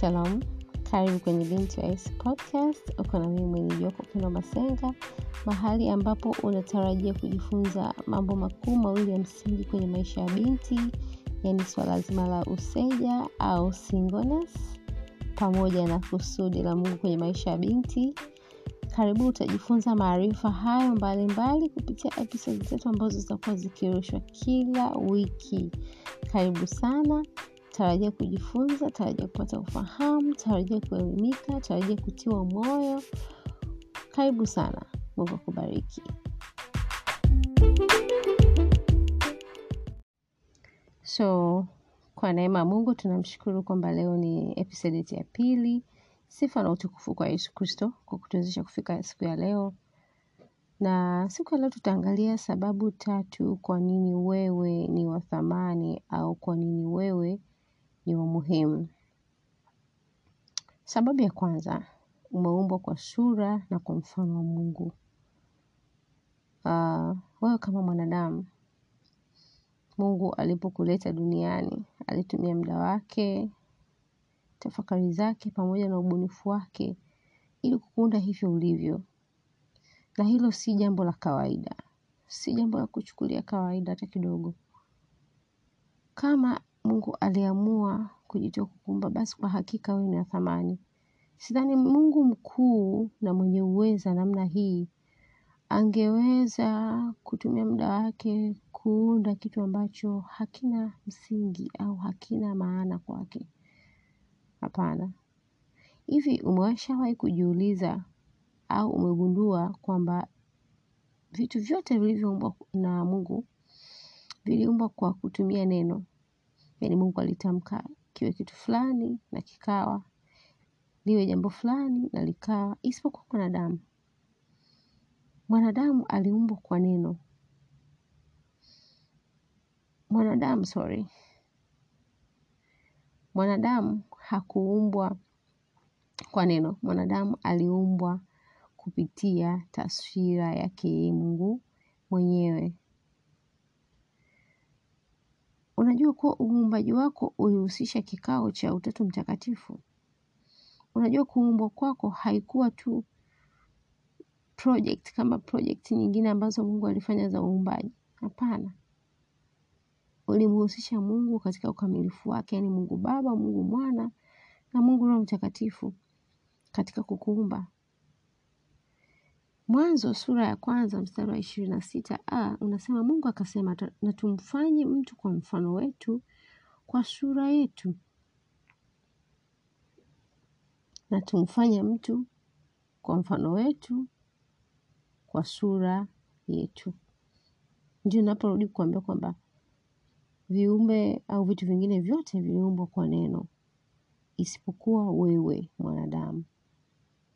Shalom, karibu kwenye Binti wa Yesu podcast. Uko na mimi mwenyeji wako Masenga, mahali ambapo unatarajia kujifunza mambo makuu mawili ya msingi kwenye maisha ya binti, yaani swala zima la useja au singleness, pamoja na kusudi la Mungu kwenye maisha ya binti. Karibu utajifunza maarifa hayo mbalimbali kupitia episodi zetu ambazo zitakuwa zikirushwa kila wiki. Karibu sana tarajia kujifunza tarajia kupata ufahamu tarajia kuelimika tarajia kutiwa moyo. Karibu sana. Mungu akubariki. So kwa neema ya mungu tunamshukuru kwamba leo ni episodi yetu ya pili. Sifa na utukufu kwa yesu kristo kwa kutuwezesha kufika siku ya leo. Na siku ya leo tutaangalia sababu tatu kwa nini wewe ni wa thamani au kwa nini wewe ni wa muhimu. Sababu ya kwanza, umeumbwa kwa sura na kwa mfano wa Mungu. Uh, wewe kama mwanadamu, Mungu alipokuleta duniani, alitumia muda wake, tafakari zake pamoja na ubunifu wake ili kukuunda hivyo ulivyo. Na hilo si jambo la kawaida, si jambo la kuchukulia kawaida hata kidogo. Kama Mungu aliamua kujitoa kukuumba basi kwa hakika wewe ni wa thamani. Sidhani Mungu mkuu na mwenye uweza namna hii angeweza kutumia muda wake kuunda kitu ambacho hakina msingi au hakina maana kwake. Hapana. Hivi umeshawahi kujiuliza au umegundua kwamba vitu vyote vilivyoumbwa na Mungu viliumbwa kwa kutumia neno. Yaani Mungu alitamka kiwe kitu fulani na kikawa, liwe jambo fulani na likawa, isipokuwa mwanadamu. Mwanadamu aliumbwa kwa neno. Mwanadamu, sorry. Mwanadamu hakuumbwa kwa neno. Mwanadamu aliumbwa kupitia taswira yake Mungu mwenyewe. Unajua kuwa uumbaji wako ulihusisha kikao cha Utatu Mtakatifu. Unajua kuumbwa kwako haikuwa tu project kama project nyingine ambazo Mungu alifanya za uumbaji. Hapana. Ulimhusisha Mungu katika ukamilifu wake, yaani Mungu Baba, Mungu Mwana na Mungu Roho Mtakatifu katika kukuumba. Mwanzo sura ya kwanza mstari wa ishirini na sita a unasema Mungu akasema na tumfanye mtu kwa mfano wetu, kwa sura yetu, na tumfanye mtu kwa mfano wetu, kwa sura yetu. Ndio naporudi kuambia kwamba viumbe au vitu vingine vyote viliumbwa kwa neno, isipokuwa wewe mwanadamu.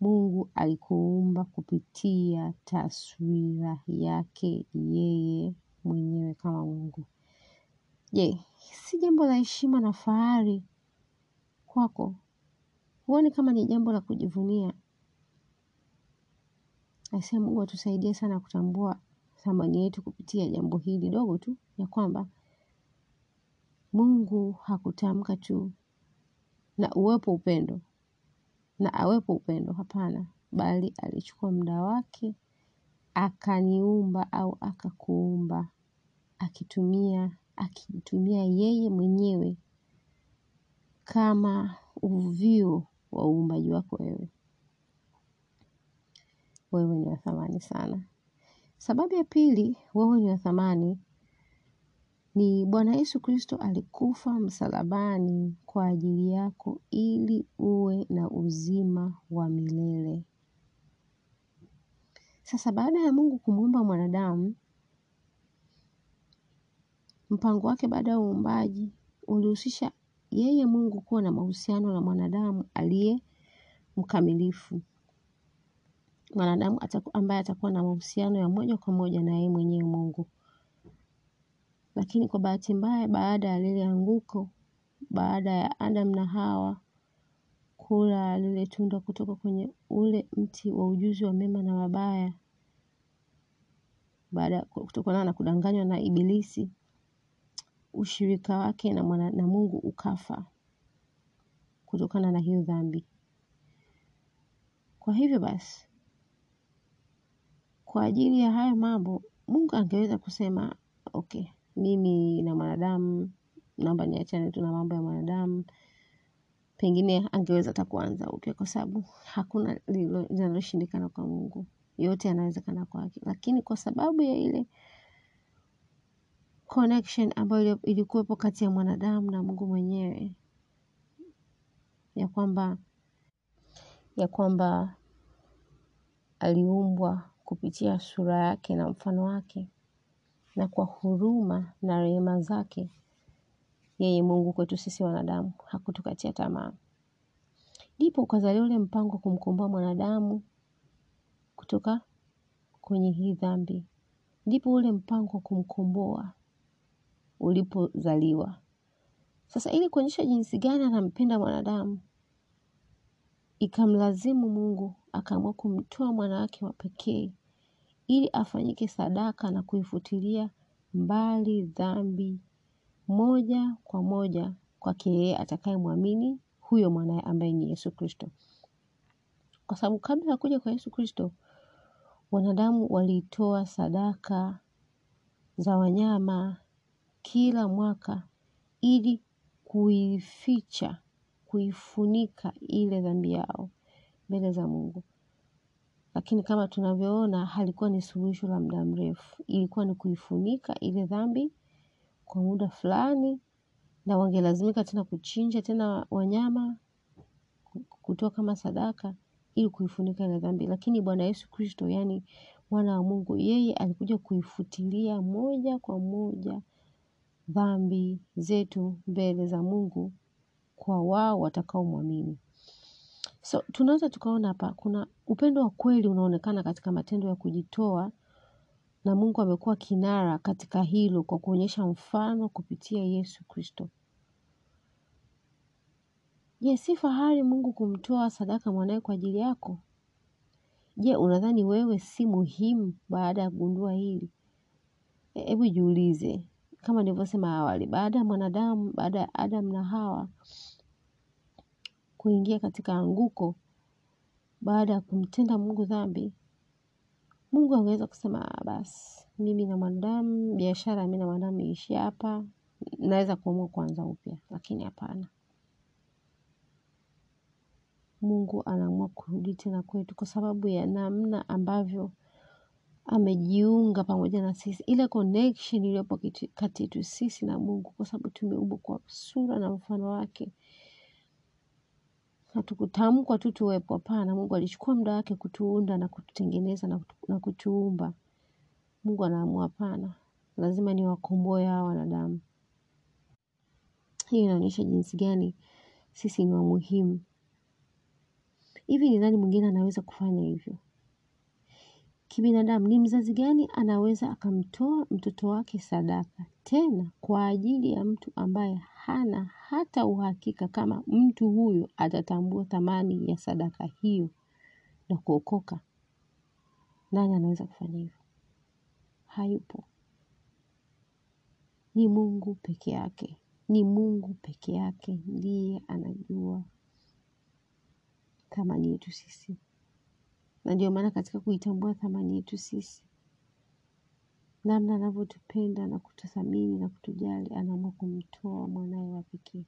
Mungu alikuumba kupitia taswira yake yeye mwenyewe kama Mungu. Je, si jambo la heshima na fahari kwako? Huoni kama ni jambo la kujivunia? Aisee, Mungu atusaidie sana kutambua thamani yetu kupitia jambo hili dogo tu, ya kwamba Mungu hakutamka tu na uwepo upendo na awepo upendo, hapana, bali alichukua muda wake akaniumba au akakuumba akitumia akitumia yeye mwenyewe kama uvio wa uumbaji wako wewe. Wewe ni wa thamani sana. Sababu ya pili, wewe ni wa thamani ni Bwana Yesu Kristo alikufa msalabani kwa ajili yako ili uwe na uzima wa milele. Sasa baada ya Mungu kumuumba mwanadamu, mpango wake baada ya uumbaji ulihusisha yeye Mungu kuwa na mahusiano na mwanadamu aliye mkamilifu. Mwanadamu ambaye atakuwa na mahusiano ya moja kwa moja na yeye mwenyewe Mungu. Lakini kwa bahati mbaya baada ya lile anguko, baada ya Adam na Hawa kula lile tunda kutoka kwenye ule mti wa ujuzi wa mema na mabaya, baada kutokana na kudanganywa na Ibilisi, ushirika wake na, mwana, na Mungu ukafa. kutokana na hiyo dhambi. Kwa hivyo basi, kwa ajili ya haya mambo, Mungu angeweza kusema, okay, mimi na mwanadamu, naomba niachane tu na mambo ya mwanadamu. Pengine angeweza hata kuanza upya kwa sababu hakuna linaloshindikana kwa Mungu. Yote yanawezekana kwake. Lakini kwa sababu ya ile connection ambayo ilikuwepo kati ya mwanadamu na Mungu mwenyewe ya kwamba ya kwamba aliumbwa kupitia sura yake na mfano wake na kwa huruma na rehema zake yeye Mungu kwetu sisi wanadamu hakutukatia tamaa. Ndipo ukazaliwa ule mpango wa kumkomboa mwanadamu kutoka kwenye hii dhambi. Ndipo ule mpango wa kumkomboa ulipozaliwa. Sasa ili kuonyesha jinsi gani anampenda mwanadamu, ikamlazimu Mungu akaamua kumtoa mwana wake wa pekee ili afanyike sadaka na kuifutilia mbali dhambi moja kwa moja kwake yeye atakayemwamini huyo mwanaye ambaye ni Yesu Kristo. Kwa sababu kabla ya kuja kwa Yesu Kristo, wanadamu walitoa sadaka za wanyama kila mwaka ili kuificha, kuifunika ile dhambi yao mbele za Mungu. Lakini kama tunavyoona halikuwa ni suluhisho la muda mrefu. Ilikuwa ni kuifunika ile dhambi kwa muda fulani na wangelazimika tena kuchinja tena wanyama kutoa kama sadaka ili kuifunika ile dhambi. Lakini Bwana Yesu Kristo yaani mwana wa Mungu yeye alikuja kuifutilia moja kwa moja dhambi zetu mbele za Mungu kwa wao watakaomwamini. So tunaweza tukaona hapa kuna upendo wa kweli unaonekana katika matendo ya kujitoa na Mungu amekuwa kinara katika hilo kwa kuonyesha mfano kupitia Yesu Kristo. Je, si fahari Mungu kumtoa sadaka mwanawe kwa ajili yako? Je, unadhani wewe si muhimu baada ya kugundua hili? Hebu jiulize, kama nilivyosema awali, baada ya mwanadamu, baada ya Adam na Hawa kuingia katika anguko, baada ya kumtenda Mungu dhambi, Mungu angeweza kusema basi, mimi na mwanadamu, biashara mimi na mwanadamu iishie hapa, naweza kuamua kuanza upya, lakini hapana. Mungu anaamua kurudi tena kwetu kwa sababu ya namna ambavyo amejiunga pamoja na sisi, ile connection iliyopo kati yetu sisi na Mungu, kwa sababu tumeumbwa kwa sura na mfano wake. Hatukutamkwa tu tuwepo, hapana. Mungu alichukua muda wake kutuunda na kututengeneza na, kutu, na kutuumba. Mungu anaamua hapana, lazima niwakomboe hawa wanadamu. Hiyo inaonyesha jinsi gani sisi ni wa muhimu. Hivi ni nani mwingine anaweza kufanya hivyo? Kibinadamu, ni mzazi gani anaweza akamtoa mtoto wake sadaka, tena kwa ajili ya mtu ambaye hana hata uhakika kama mtu huyo atatambua thamani ya sadaka hiyo na kuokoka? Nani anaweza kufanya hivyo? Hayupo. Ni Mungu peke yake. Ni Mungu peke yake ndiye anajua thamani yetu sisi, na ndio maana katika kuitambua thamani yetu sisi, namna anavyotupenda na kututhamini na kutujali, anaamua kumtoa mwanawe wa pekee.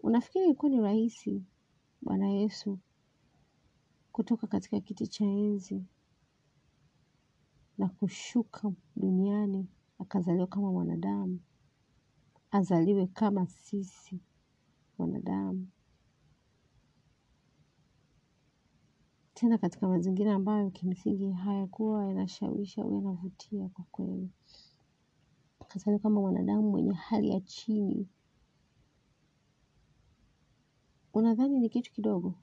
Unafikiri ilikuwa ni rahisi Bwana Yesu kutoka katika kiti cha enzi na kushuka duniani akazaliwa kama mwanadamu, azaliwe kama sisi wanadamu, tena katika mazingira ambayo kimsingi hayakuwa yanashawisha au yanavutia kwa kweli. Akazaliwa kama mwanadamu mwenye hali ya chini. Unadhani ni kitu kidogo?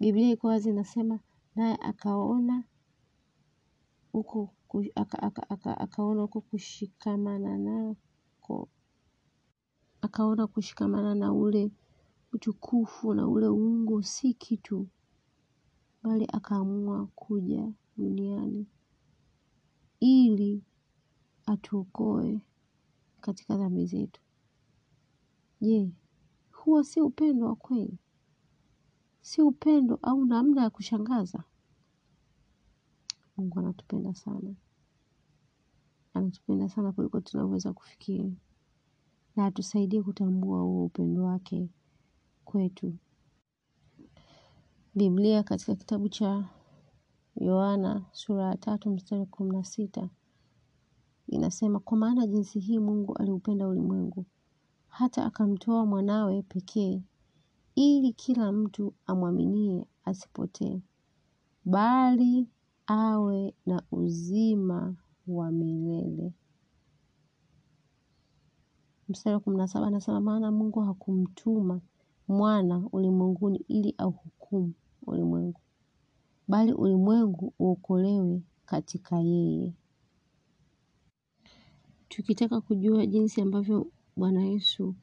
Biblia iko wazi inasema, naye akaona huko aka, aka, aka, akaona huko kushikamana nako, akaona kushikamana na ule utukufu na ule uungu si kitu, bali akaamua kuja duniani ili atuokoe katika dhambi zetu. Je, huo si upendo wa kweli, si upendo au namna ya kushangaza. Mungu anatupenda sana, anatupenda sana kuliko tunavyoweza kufikiri, na atusaidie kutambua huo upendo wake kwetu. Biblia katika kitabu cha Yohana sura ya tatu mstari kumi na sita inasema, kwa maana jinsi hii Mungu aliupenda ulimwengu hata akamtoa mwanawe pekee, ili kila mtu amwaminie asipotee, bali awe na uzima wa milele. Mstari wa kumi na saba anasema, maana Mungu hakumtuma mwana ulimwenguni ili auhukumu ulimwengu, bali ulimwengu uokolewe katika yeye. Tukitaka kujua jinsi ambavyo Bwana Yesu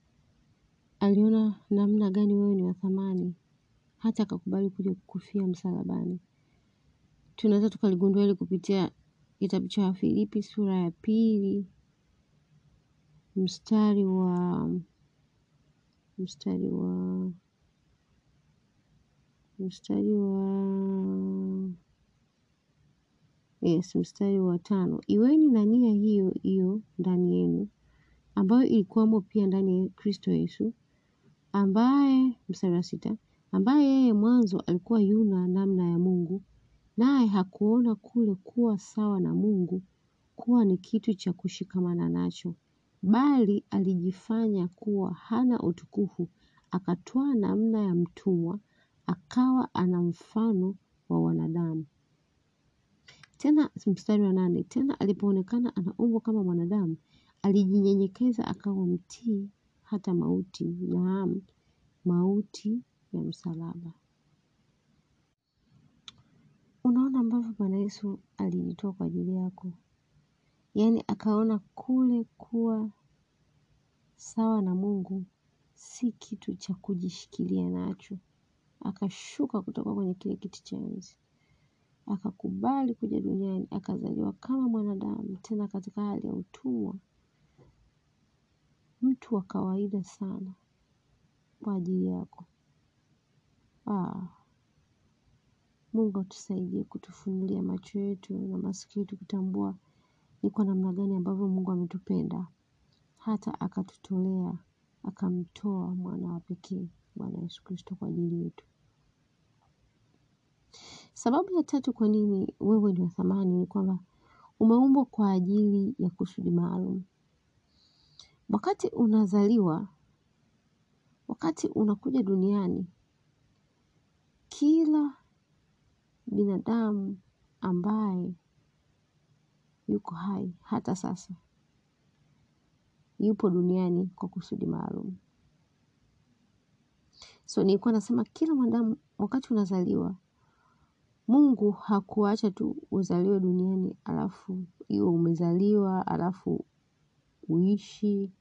aliona namna gani wewe ni wa thamani, hata akakubali kuja kukufia msalabani, tunaweza tukaligundua hili kupitia kitabu cha Wafilipi sura ya pili mstari wa mstari wa mstari wa yes, mstari wa tano. Iweni na nia hiyo hiyo ndani yenu, ambayo ilikuwamo pia ndani ya Kristo Yesu, ambaye mstari wa sita, ambaye yeye mwanzo alikuwa yuna namna ya Mungu, naye hakuona kule kuwa sawa na Mungu kuwa ni kitu cha kushikamana nacho, bali alijifanya kuwa hana utukufu, akatwaa namna ya mtumwa, akawa ana mfano wa wanadamu. Tena mstari wa nane, tena alipoonekana ana umbo kama mwanadamu, alijinyenyekeza akawa mtii hata mauti, naam, mauti ya msalaba. Unaona ambavyo Bwana Yesu alijitoa kwa ajili yako, yaani akaona kule kuwa sawa na Mungu si kitu cha kujishikilia nacho, akashuka kutoka kwenye kile kiti cha enzi, akakubali kuja duniani, akazaliwa kama mwanadamu, tena katika hali ya utumwa, mtu wa kawaida sana kwa ajili yako. Ah, Mungu atusaidie kutufunulia macho yetu na masikio yetu kutambua ni kwa namna gani ambavyo Mungu ametupenda. Hata akatutolea akamtoa mwana wa pekee Bwana Yesu Kristo kwa ajili yetu. Sababu ya tatu kwa nini wewe ni wa thamani ni kwamba umeumbwa kwa ajili ya kusudi maalum. Wakati unazaliwa, wakati unakuja duniani, kila binadamu ambaye yuko hai hata sasa yupo duniani kwa kusudi maalum. So nilikuwa nasema kila mwanadamu wakati unazaliwa, Mungu hakuacha tu uzaliwe duniani alafu iwe umezaliwa alafu uishi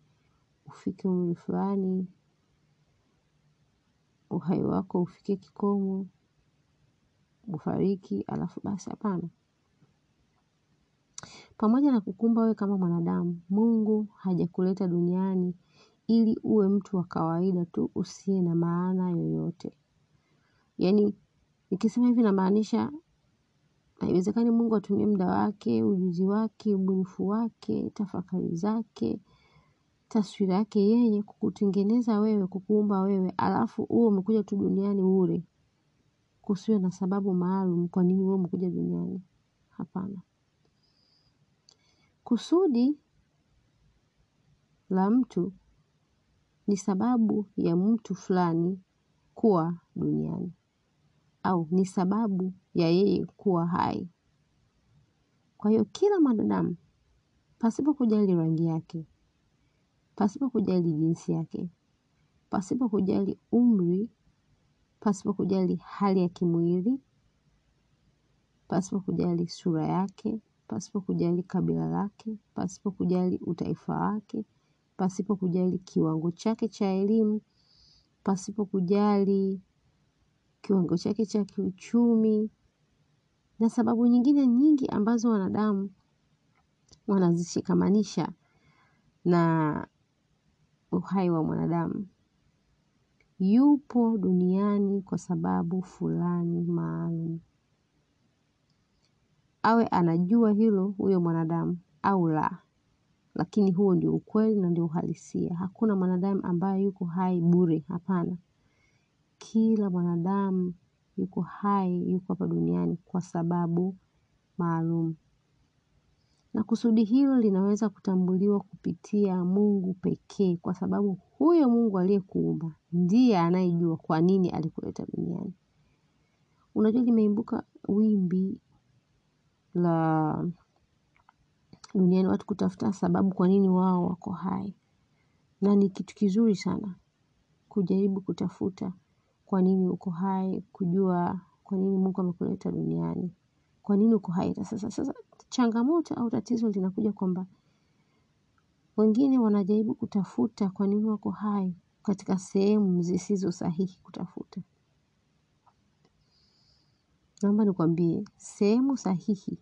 ufike umri fulani uhai wako ufike kikomo ufariki alafu basi hapana. Pamoja na kukumba wewe kama mwanadamu, Mungu hajakuleta duniani ili uwe mtu wa kawaida tu usiye na maana yoyote. Yaani nikisema hivi namaanisha haiwezekani Mungu atumie muda wake, ujuzi wake, ubunifu wake, tafakari zake, taswira yake yeye kukutengeneza wewe, kukuumba wewe, alafu uwe umekuja tu duniani bure. Kusiwe na sababu maalum kwa nini wewe umekuja duniani. Hapana. Kusudi la mtu ni sababu ya mtu fulani kuwa duniani au ni sababu ya yeye kuwa hai. Kwa hiyo kila mwanadamu pasipo kujali rangi yake, pasipo kujali jinsi yake, pasipo kujali umri, pasipo kujali hali ya kimwili, pasipo kujali sura yake, pasipo kujali kabila lake, pasipo kujali utaifa wake, pasipo kujali kiwango chake cha elimu, pasipo kujali kiwango chake cha kiuchumi na sababu nyingine nyingi ambazo wanadamu wanazishikamanisha na uhai wa mwanadamu. yupo duniani kwa sababu fulani maalum. Awe anajua hilo huyo mwanadamu au la. Lakini huo ndio ukweli na ndio uhalisia. Hakuna mwanadamu ambaye yuko hai bure hapana. Kila mwanadamu yuko hai yuko hapa duniani kwa sababu maalum. Na kusudi hilo linaweza kutambuliwa kupitia mungu pekee kwa sababu huyo mungu aliyekuumba. Ndiye anayejua kwa nini alikuleta duniani. Unajua limeimbuka wimbi la duniani watu kutafuta sababu kwa nini wao wako hai. Na ni kitu kizuri sana kujaribu kutafuta kwa nini uko hai, kujua kwa nini mungu amekuleta duniani. Kwa nini uko hai sasa sasa changamoto au tatizo linakuja kwamba wengine wanajaribu kutafuta kwa nini wako hai katika sehemu zisizo sahihi kutafuta. Naomba nikwambie, sehemu sahihi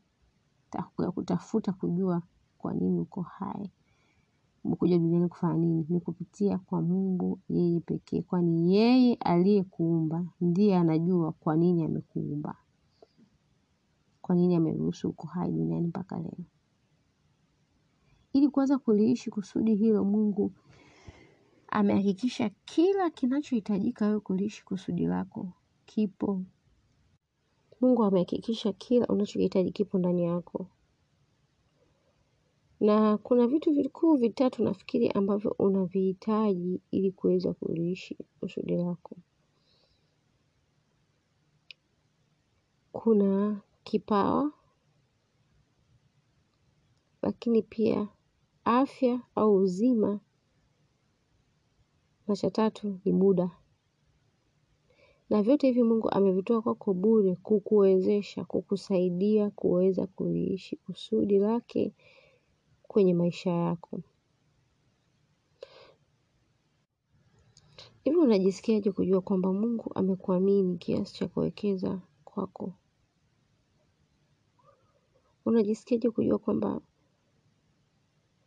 ya kutafuta kujua kwa nini uko hai. Umekuja duniani kufanya nini? Ni kupitia kwa mungu yeye pekee. Kwani yeye aliyekuumba, ndiye anajua kwa nini amekuumba. Kwa nini ameruhusu uko hai duniani mpaka leo. Ili kuweza kuliishi kusudi hilo mungu, amehakikisha kila kinachohitajika wewe kuliishi kusudi lako. Kipo. Mungu amehakikisha kila unachokihitaji kipo ndani yako. Na kuna vitu vikuu vitatu nafikiri ambavyo unavihitaji ili kuweza kuliishi kusudi lako. Kuna kipawa, lakini pia afya au uzima na cha tatu ni muda. Na vyote hivi mungu amevitoa kwako bure kukuwezesha, kukusaidia kuweza kuliishi kusudi lake kwenye maisha yako. Hivi unajisikiaje kujua kwamba mungu amekuamini kiasi cha kuwekeza kwako. Unajisikiaje kujua kwamba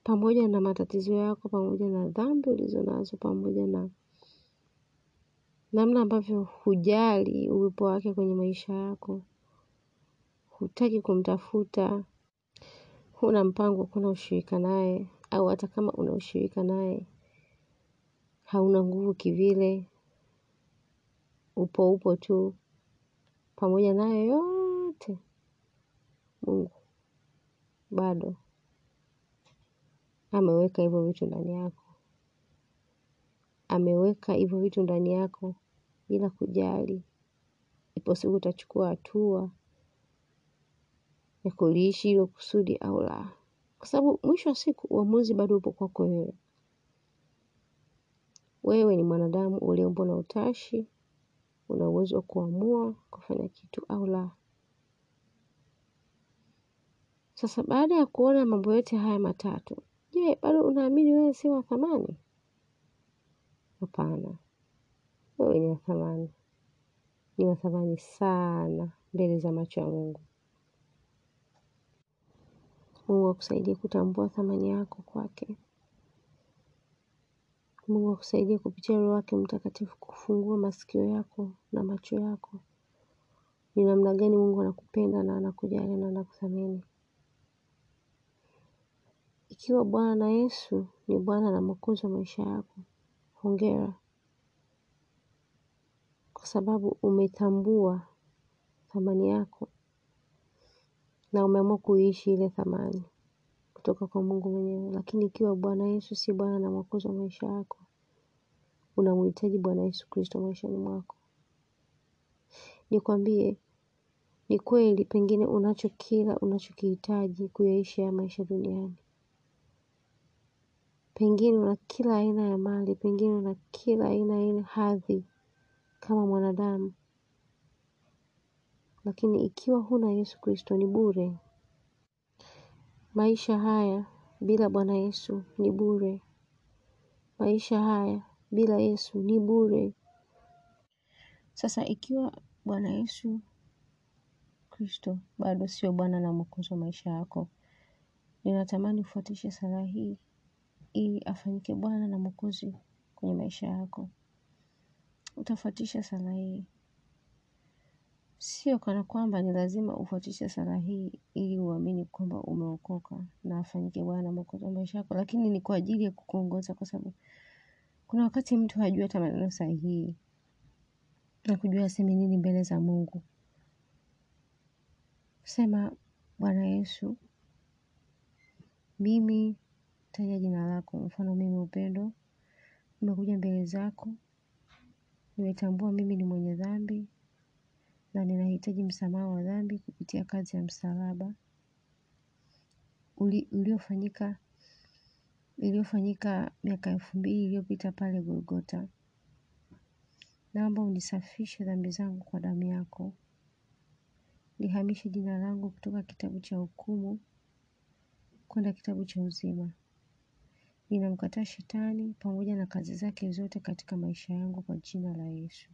pamoja na matatizo yako, pamoja na dhambi ulizo nazo, pamoja na namna ambavyo hujali uwepo wake kwenye maisha yako. Hutaki kumtafuta, huna mpango wa ushirika naye, au hata kama una ushirika naye, hauna nguvu kivile, upo upo tu, pamoja na hayo yote, mungu, bado, ameweka hivyo vitu ndani yako. Ameweka hivyo vitu ndani yako bila kujali. Ipo siku utachukua hatua ya kuliishi hilo kusudi au la. Kwa sababu mwisho wa siku uamuzi bado upo kwako wewe. Wewe ni mwanadamu uliumbwa na utashi, una uwezo wa kuamua kufanya kitu au la. Sasa baada ya kuona mambo yote haya matatu, je, bado unaamini wewe si wa thamani? Hapana. Wewe ni wa thamani. Ni wa thamani sana mbele za macho ya Mungu. Mungu akusaidie kutambua thamani yako kwake. Mungu akusaidie kupitia roho wake mtakatifu kufungua masikio yako na macho yako. Ni namna gani Mungu anakupenda na anakujali na anakuthamini. Ikiwa Bwana Yesu ni Bwana na Mwokozi wa maisha yako, hongera. Kwa sababu umetambua thamani yako na umeamua kuishi ile thamani kutoka kwa Mungu mwenyewe. Lakini ikiwa Bwana Yesu si Bwana na Mwokozi wa maisha yako, unamhitaji Bwana Yesu Kristo maishani mwako. Nikwambie, ni kweli pengine unacho kila unachokihitaji kuyaishi haya maisha duniani. Pengine una kila aina ya mali, pengine una kila aina ile hadhi kama mwanadamu. Lakini ikiwa huna Yesu Kristo ni bure. Maisha haya bila Bwana Yesu ni bure. Maisha haya bila Yesu ni bure. Sasa ikiwa Bwana Yesu Kristo bado sio Bwana na Mwokozi wa maisha yako, ninatamani ufuatishe sala hii. Ili afanyike Bwana na Mwokozi kwenye maisha yako. utafuatisha sala hii. Sio kana kwamba ni lazima ufuatishe sala hii ili uamini kwamba umeokoka na afanyike Bwana mwokozi wa maisha yako, lakini ni kwa ajili ya kukuongoza, kwa sababu kuna wakati mtu hajui hata maneno sahihi na kujua aseme nini mbele za Mungu. Sema, Bwana Yesu, mimi taja jina lako, mfano mimi Upendo, nimekuja mbele zako, nimetambua mimi ni mwenye dhambi na ninahitaji msamaha wa dhambi kupitia kazi ya msalaba uliofanyika iliyofanyika miaka elfu mbili iliyopita pale Golgota. Naomba unisafishe dhambi zangu kwa damu yako, lihamishe jina langu kutoka kitabu cha hukumu kwenda kitabu cha uzima. Ninamkataa shetani pamoja na kazi zake zote katika maisha yangu kwa jina la Yesu.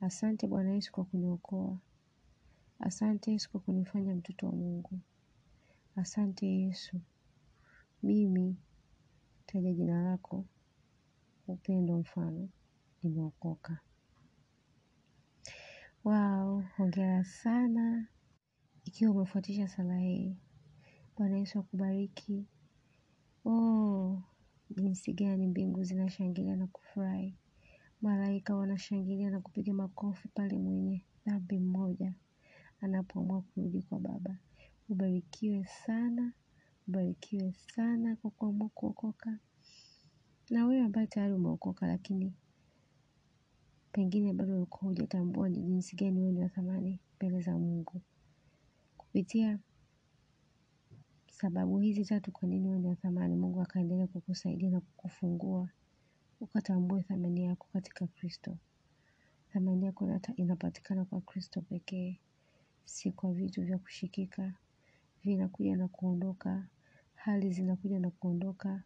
Asante Bwana Yesu kwa kuniokoa. Asante Yesu kwa kunifanya mtoto wa Mungu. Asante Yesu, mimi taja jina lako, Upendo mfano, nimeokoka. Wow, hongera sana ikiwa umefuatisha sala hii. Bwana Yesu akubariki. Oh, jinsi gani mbingu zinashangilia na kufurahi. Malaika wanashangilia na kupiga makofi pale mwenye dhambi mmoja anapoamua kurudi kwa Baba. Ubarikiwe sana, ubarikiwe sana kwa kuamua kuokoka. Na wewe ambaye tayari umeokoka, lakini pengine bado ulikuwa hujatambua ni jinsi gani wewe ni wa thamani mbele za Mungu. Kupitia sababu hizi tatu kwa nini wewe ni thamani, Mungu akaendelea kukusaidia na kukufungua ukatambue thamani yako katika Kristo. Thamani yako inapatikana kwa Kristo pekee, si kwa vitu vya kushikika. Vinakuja na kuondoka, hali zinakuja na kuondoka,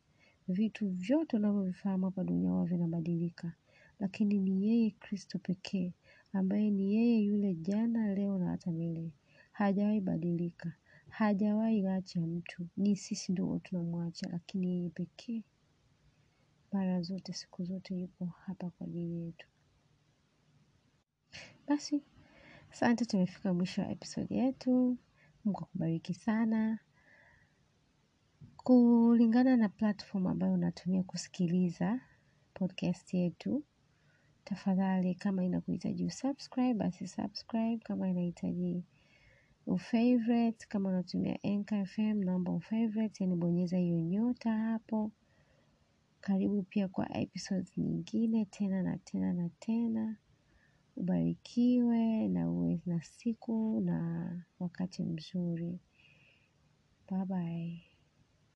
vitu vyote unavyovifahamu hapa dunia huwa vinabadilika, lakini ni yeye Kristo pekee ambaye ni yeye yule jana, leo na hata milele. Hajawahi badilika, hajawahi acha mtu. Ni sisi ndio tunamwacha, lakini yeye pekee mara zote, siku zote yupo hapa kwa ajili yetu. Basi, asante, tumefika mwisho wa episodi yetu. Mungu akubariki sana. Kulingana na platform ambayo unatumia kusikiliza podcast yetu, tafadhali kama inakuhitaji usubscribe, basi subscribe. Kama inahitaji ufavorite, kama unatumia Anchor FM, naomba ufavorite, yani bonyeza hiyo nyota hapo. Karibu pia kwa episodes nyingine tena na tena na tena. Ubarikiwe na uwe na siku na wakati mzuri. Bye bye.